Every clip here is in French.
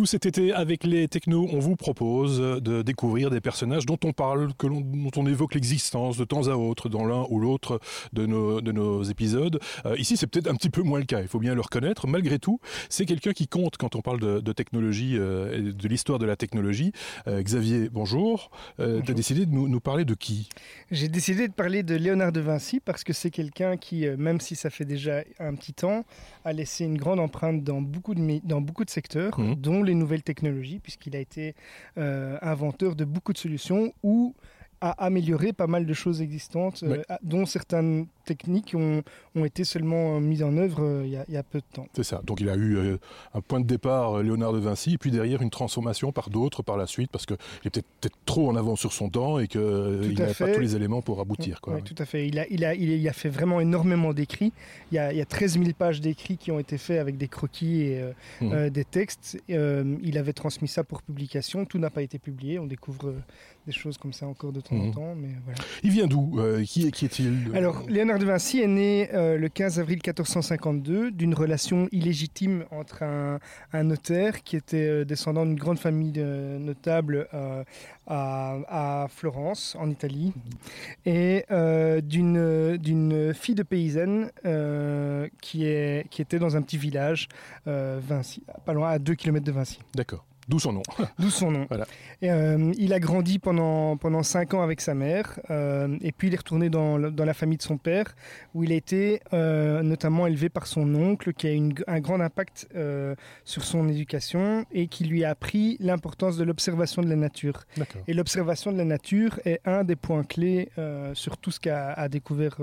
Tout cet été, avec les technos, on vous propose de découvrir des personnages dont on parle, que dont on évoque l'existence de temps à autre dans l'un ou l'autre de nos, de nos épisodes. Euh, ici, c'est peut-être un petit peu moins le cas, il faut bien le reconnaître. Malgré tout, c'est quelqu'un qui compte quand on parle de, de technologie euh, et de l'histoire de la technologie. Euh, Xavier, bonjour. Euh, tu as décidé de nous, nous parler de qui? J'ai décidé de parler de Léonard de Vinci parce que c'est quelqu'un qui, même si ça fait déjà un petit temps, a laissé une grande empreinte dans beaucoup de, dans beaucoup de secteurs, Mhm. dont les nouvelles technologies, puisqu'il a été euh, inventeur de beaucoup de solutions ou a amélioré pas mal de choses existantes, euh, dont certaines techniques ont, ont été seulement euh, mises en œuvre euh, il y, a- il y a peu de temps. C'est ça. Donc il a eu euh, un point de départ, Léonard de Vinci, et puis derrière une transformation par d'autres par la suite, parce qu'il est peut-être peut trop en avance sur son temps et qu'il n'avait pas tous les éléments pour aboutir. Quoi. Oui, tout à fait. Il a, il, a, il a fait vraiment énormément d'écrits. Il, y a- il y a 13 000 pages d'écrits qui ont été faits avec des croquis et euh, euh, des textes. Euh, il avait transmis ça pour publication. Tout n'a pas été publié. On découvre des choses comme ça encore de temps en temps. Mais voilà. Il vient d'où Qui qui est-il Alors, Léonard de Vinci est né euh, le 15 avril 1452 d'une relation illégitime entre un, notaire qui était euh, descendant d'une grande famille euh, à, à Florence, en Italie, et d'une fille de paysanne qui, était dans un petit village, Vinci, pas à 2 km de Vinci. D'accord. D'où son nom. D'où son nom. Voilà. Et, euh, il a grandi pendant, pendant cinq ans avec sa mère, euh, et puis il est retourné dans, dans la famille de son père, où il a été euh, notamment élevé par son oncle, qui a une, un grand impact sur son éducation, et qui lui a appris l'importance de l'observation de la nature. Et l'observation de la nature est un des points clés sur tout ce qu'a découvert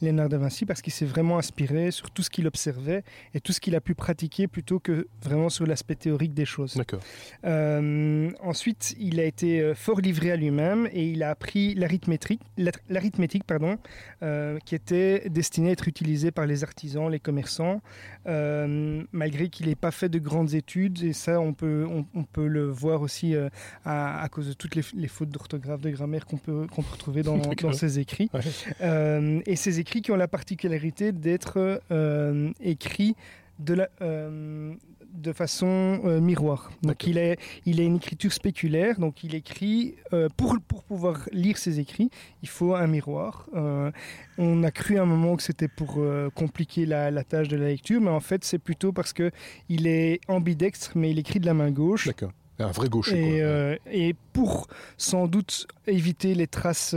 Léonard de Vinci, parce qu'il s'est vraiment inspiré sur tout ce qu'il observait et tout ce qu'il a pu pratiquer plutôt que vraiment sur l'aspect théorique des choses. D'accord. Euh, ensuite, il a été euh, fort livré à lui-même et il a appris l'arithmétique, l'ar- l'arithmétique pardon, euh, qui était destinée à être utilisée par les artisans, les commerçants, malgré qu'il n'ait pas fait de grandes études. Et ça, on peut, on, on peut le voir aussi à, à cause de toutes les, les fautes d'orthographe, de grammaire qu'on peut, qu'on peut retrouver dans, ses écrits. Ouais. Euh, et ces écrits qui ont la particularité d'être euh, écrits de, la, euh, de façon euh, miroir. Donc il, est, il a une écriture spéculaire, donc il écrit, euh, pour, pour pouvoir lire ses écrits, il faut un miroir. Euh, on a cru à un moment que c'était pour compliquer la, la tâche de la lecture, mais en fait c'est plutôt parce que il est ambidextre, mais il écrit de la main gauche. D'accord. Un vrai gaucher. Et, quoi. et pour sans doute éviter les traces,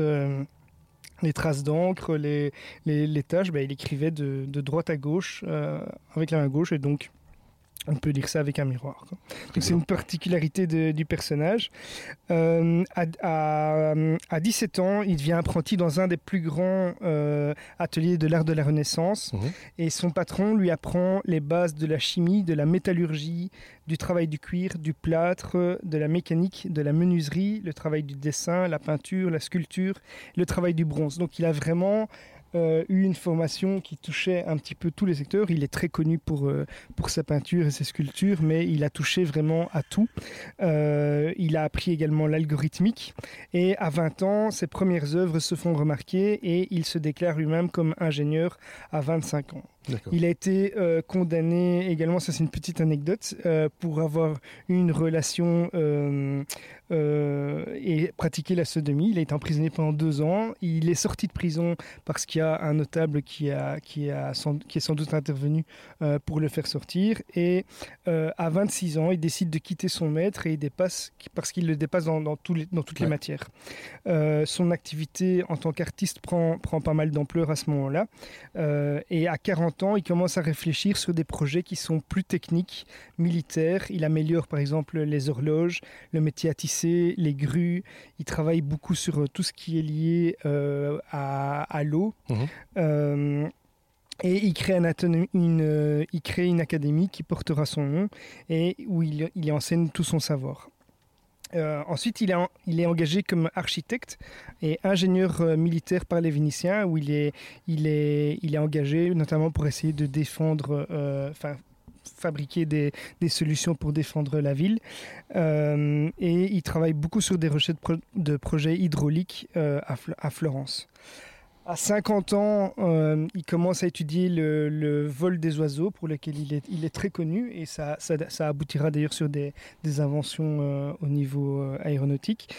les traces d'encre, les, les, les taches, bah, il écrivait de, de droite à gauche euh, avec la main gauche et donc on peut lire ça avec un miroir. c'est une particularité de- du personnage. Euh, à, à, à 17 ans, il devient apprenti dans un des plus grands euh, ateliers de l'art de la Renaissance. Mhm. Et son patron lui apprend les bases de la chimie, de la métallurgie, du travail du cuir, du plâtre, de la mécanique, de la menuiserie, le travail du dessin, la peinture, la sculpture, le travail du bronze. Donc il a vraiment eu une formation qui touchait un petit peu tous les secteurs. Il est très connu pour, euh, pour sa peinture et ses sculptures, mais il a touché vraiment à tout. Euh, il a appris également l'algorithmique et à 20 ans, ses premières œuvres se font remarquer et il se déclare lui-même comme ingénieur à 25 ans. Il a été euh, condamné également, ça c'est une petite anecdote, euh, pour avoir eu une relation euh, et pratiqué la sodomie. Il a été emprisonné pendant deux ans. Il est sorti de prison parce qu'il y a un notable qui, a, qui, a sans, qui est sans doute intervenu pour le faire sortir. Et à 26 ans, il décide de quitter son maître et il dépasse, parce qu'il le dépasse dans, dans, tous les, dans toutes Ouais. les matières. Son activité en tant qu'artiste prend, prend pas mal d'ampleur à ce moment-là. Et à 40 ans, il commence à réfléchir sur des projets qui sont plus techniques, militaires. Il améliore par exemple les horloges, le métier à tisser, les grues. Il travaille beaucoup sur euh, tout ce qui est lié euh, à, à l'eau. Mhm. Euh, et il crée, une, euh, il crée une académie qui portera son nom et où il, enseigne tout son savoir. Euh, ensuite, il est, engagé comme architecte et ingénieur euh, militaire par les Vénitiens, où il est, engagé notamment pour essayer de défendre, euh, fabriquer des, solutions pour défendre la ville. Et il travaille beaucoup sur des recherches de, pro- de projets hydrauliques à Florence. À 50 ans, euh, il commence à étudier le, vol des oiseaux, pour lequel il est, il est très connu, et ça, ça, aboutira d'ailleurs sur des, des inventions euh, au niveau euh, aéronautique.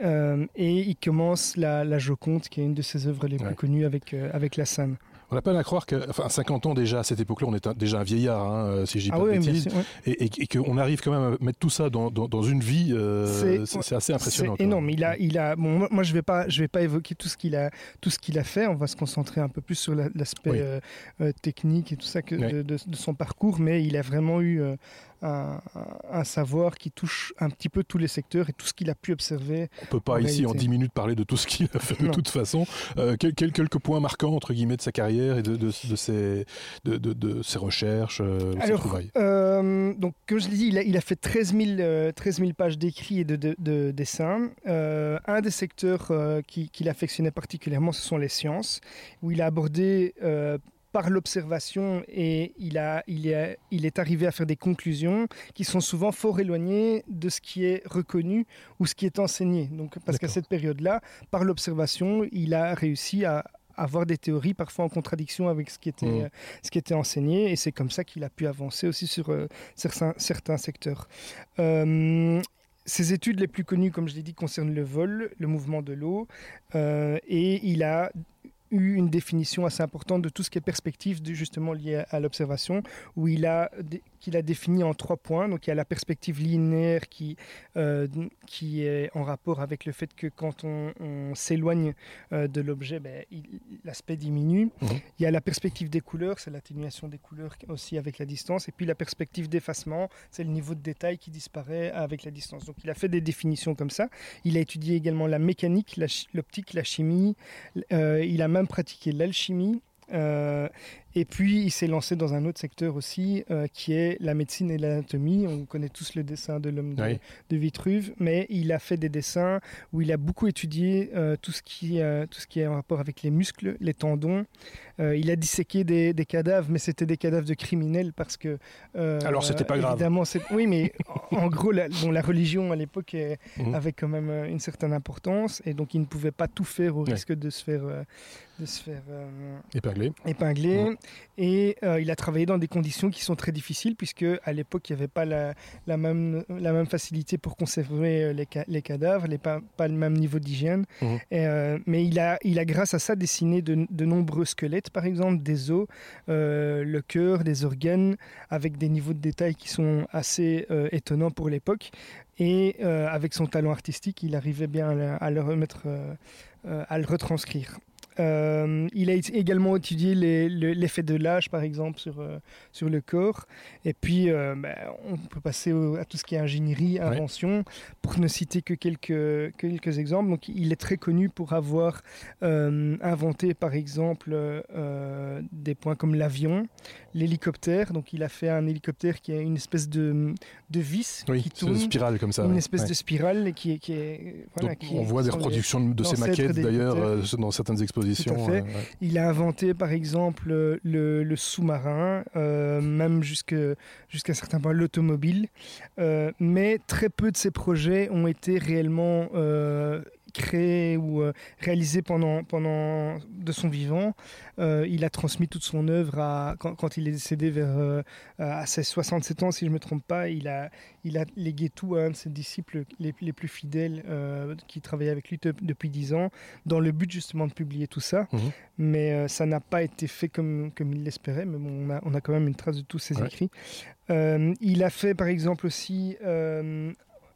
et il commence la, la, Joconde, qui est une de ses œuvres les plus connues avec, avec la scène. On n'a pas à croire qu'à enfin, 50 ans déjà, à cette époque-là, on est déjà un vieillard, hein, euh, si je dis ah pas de bêtises, et, qu'on arrive quand même à mettre tout ça dans, dans, une vie, euh, c'est assez impressionnant. C'est énorme. Il a, il a, bon, moi, je vais pas, je vais pas évoquer tout ce qu'il a, tout ce qu'il a fait. On va se concentrer un peu plus sur l'aspect euh, technique et tout ça que de, de, son parcours, mais il a vraiment eu un, savoir qui touche un petit peu tous les secteurs et tout ce qu'il a pu observer. On ne peut pas ici en 10 minutes parler de tout ce qu'il a fait de toute façon. Euh, quelques points marquants entre guillemets de sa carrière et de, de, ses, de, ses recherches, euh, ses trouvailles. Euh, donc, comme je l'ai dit, il a, fait 13 000, 13 000 pages d'écrits et de, dessins. un des secteurs qu'il affectionnait particulièrement, ce sont les sciences, où il a abordé par l'observation et il, a, il, est, il est arrivé à faire des conclusions qui sont souvent fort éloignées de ce qui est reconnu ou ce qui est enseigné. Donc, parce qu'à cette période-là, par l'observation, il a réussi à avoir des théories parfois en contradiction avec ce qui était, mmh. ce qui était enseigné et c'est comme ça qu'il a pu avancer aussi sur euh, certains, certains secteurs. Euh, ses études les plus connues, comme je l'ai dit, concernent le vol, le mouvement de l'eau, euh, et il a eu une définition assez importante de tout ce qui est perspective justement lié à, l'observation, où il a qu'il a défini en trois points. Donc il y a la perspective linéaire qui, euh, qui est en rapport avec le fait que quand on, s'éloigne euh, de l'objet, ben, l'aspect diminue. Mhm. Il y a la perspective des couleurs, c'est l'atténuation des couleurs aussi avec la distance. Et puis la perspective d'effacement, c'est le niveau de détail qui disparaît avec la distance. Donc il a fait des définitions comme ça. Il a étudié également la mécanique, l'optique, la, chimie. Euh, il a même pratiqué l'alchimie. Euh, et puis, il s'est lancé dans un autre secteur aussi, euh, qui est la médecine et l'anatomie. On connaît tous le dessin de l'homme de, Vitruve, mais il a fait des dessins où il a beaucoup étudié euh, tout, ce qui, tout ce qui est en rapport avec les muscles, les tendons. il a disséqué des, cadavres, mais c'était des cadavres de criminels parce que... Alors, c'était pas grave. Évidemment, oui, mais en, gros, la, bon, la religion à l'époque mhm. avait quand même une certaine importance, et donc il ne pouvait pas tout faire au risque de se faire de se faire euh, épingler. épingler. Et euh, il a travaillé dans des conditions qui sont très difficiles, puisque à l'époque, il n'y avait pas la, la, même, la même facilité pour conserver euh, les, les cadavres, les, pas, pas le même niveau d'hygiène. Mhm. mais il a, il a, grâce à ça, dessiné de, de nombreux squelettes, par exemple, des os, le cœur, des organes, avec des niveaux de détail qui sont assez étonnants pour l'époque. Et avec son talent artistique, il arrivait bien à, le remettre, à le retranscrire. Euh, il a également étudié l'effet de l'âge, par exemple, sur, euh, sur le corps. Et puis, euh, ben, on peut passer à tout ce qui est ingénierie, invention, pour ne citer que quelques, quelques exemples. Donc, il est très connu pour avoir inventé, par exemple, des points comme l'avion, l'hélicoptère. Donc, il a fait un hélicoptère qui a une espèce de, de vis qui tourne. Une spirale comme ça. Une espèce de spirale qui, qui est. Voilà, on voit des reproductions de ces maquettes, d'ailleurs, dans certaines expositions fait. Il a inventé par exemple le, sous-marin, euh, même jusqu'à certains points l'automobile. Euh, mais très peu de ces projets ont été réellement euh, créé ou euh, réalisé pendant, pendant de son vivant. Euh, il a transmis toute son œuvre à, quand, il est décédé vers euh, à ses 67 ans, si je ne me trompe pas. Il a, il a légué tout à un de ses disciples les, les plus fidèles qui travaillaient avec lui depuis 10 ans, dans le but justement de publier tout ça. Mhm. Mais ça n'a pas été fait comme, comme il l'espérait, mais bon, on, a, on a quand même une trace de tous ses écrits. il a fait par exemple aussi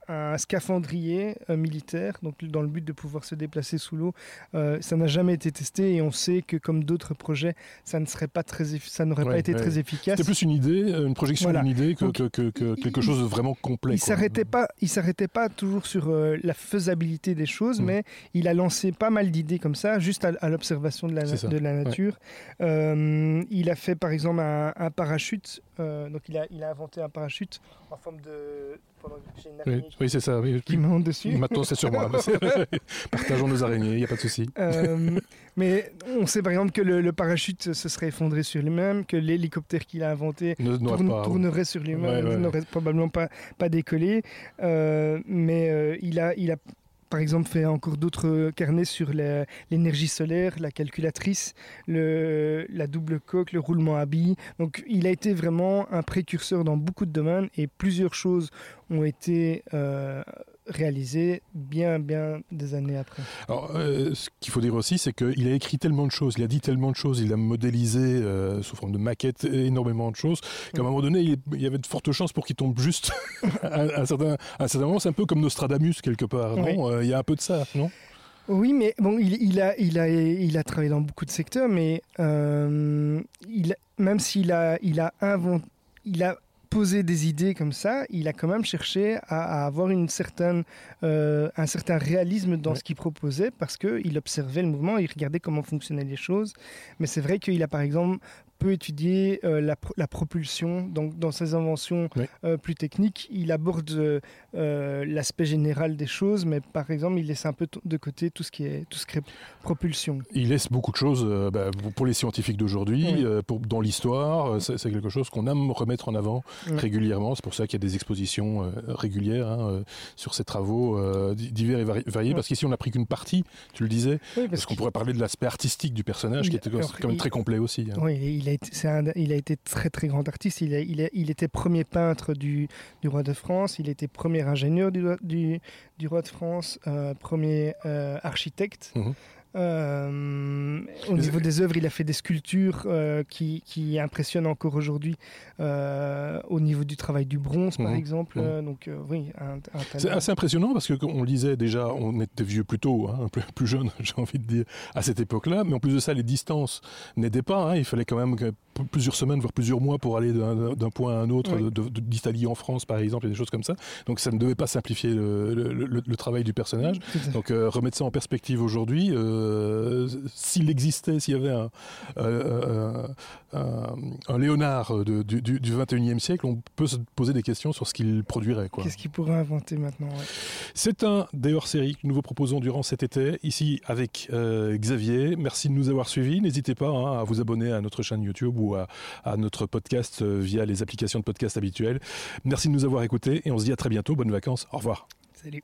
un scaphandrier euh, militaire, donc dans le but de pouvoir se déplacer sous l'eau. Euh, ça n'a jamais été testé et on sait que comme d'autres projets, ça ne serait pas très, ça n'aurait pas été très efficace. C'était plus une idée, euh, une projection d'une idée que, que, quelque chose de vraiment complet. Il s'arrêtait pas, il s'arrêtait pas toujours sur la faisabilité des choses, mm. mais il a lancé pas mal d'idées comme ça, juste à, l'observation de la, de la nature. il a fait par exemple un, un parachute, donc il a, il a inventé un parachute en forme de oui, c'est ça. Oui. Qui monte dessus. Maintenant, c'est sur moi. Partageons nos araignées, il n'y a pas de souci. Euh, mais on sait par exemple que le, parachute se serait effondré sur lui-même, que l'hélicoptère qu'il a inventé tournerait sur lui-même, n'aurait probablement pas, pas décollé. Euh, mais euh, il, a, il a par exemple, fait encore d'autres carnets sur l'énergie solaire, la calculatrice, la double coque, le roulement à billes. Donc, il a été vraiment un précurseur dans beaucoup de domaines et plusieurs choses ont été euh, réalisées bien, bien des années après. Alors, euh, ce qu'il faut dire aussi, c'est qu'il a écrit tellement de choses, il a dit tellement de choses, il a modélisé euh, sous forme de maquette énormément de choses, qu'à un moment donné, il, y avait de fortes chances pour qu'il tombe juste à, un certain, à un certain moment. C'est un peu comme Nostradamus, quelque part, non? Il y a un peu de ça, non? Oui, mais bon, il, il, a, il, a, il a travaillé dans beaucoup de secteurs, mais il, même s'il a, il a inventé, il a des idées comme ça, il a quand même cherché à, avoir une certaine, euh, un certain réalisme dans ce qu'il proposait parce qu'il observait le mouvement, il regardait comment fonctionnaient les choses. Mais c'est vrai qu'il a par exemple peut étudier euh, la, propulsion. Donc, dans ses inventions euh, plus techniques, il aborde euh, l'aspect général des choses, mais par exemple, il laisse un peu de côté tout ce qui est, tout ce qui est propulsion. Il laisse beaucoup de choses bah, pour les scientifiques d'aujourd'hui, dans l'histoire. C'est quelque chose qu'on aime remettre en avant régulièrement. C'est pour ça qu'il y a des expositions régulières hein, sur ces travaux divers et variés. Parce qu'ici, on n'a pris qu'une partie, tu le disais. parce, qu'on pourrait parler de l'aspect artistique du personnage, qui était quand même très complet aussi. Hein. Oui, il a il a été très grand artiste. Il, était premier peintre du, roi de France. Il était premier ingénieur du roi de France, euh, premier euh, architecte. Mhm. Euh, au niveau des œuvres, il a fait des sculptures euh, qui, qui, impressionnent encore aujourd'hui euh, au niveau du travail du bronze, par mhm. exemple. Mhm. Donc, oui, C'est assez impressionnant parce qu'on le disait déjà, on était vieux plus tôt, hein, plus, plus jeune, j'ai envie de dire, à cette époque-là. Mais en plus de ça, les distances n'aidaient pas. Hein. il fallait quand même plusieurs semaines, voire plusieurs mois pour aller d'un point à un autre, d'Italie en France, par exemple, et des choses comme ça. Donc, ça ne devait pas simplifier le, le, travail du personnage. Donc, remettre ça en perspective aujourd'hui. Euh, s'il existait, s'il y avait un, euh, un, Léonard du, du, 21e siècle, on peut se poser des questions sur ce qu'il produirait. Qu'est-ce qu'il pourrait inventer maintenant C'est un des hors-série que nous vous proposons durant cet été, ici avec euh, Xavier. Merci de nous avoir suivis. N'hésitez pas hein, à vous abonner à notre chaîne YouTube ou à, à notre podcast via les applications de podcast habituelles. Merci de nous avoir écoutés et on se dit à très bientôt. Bonnes vacances. Au revoir. Salut.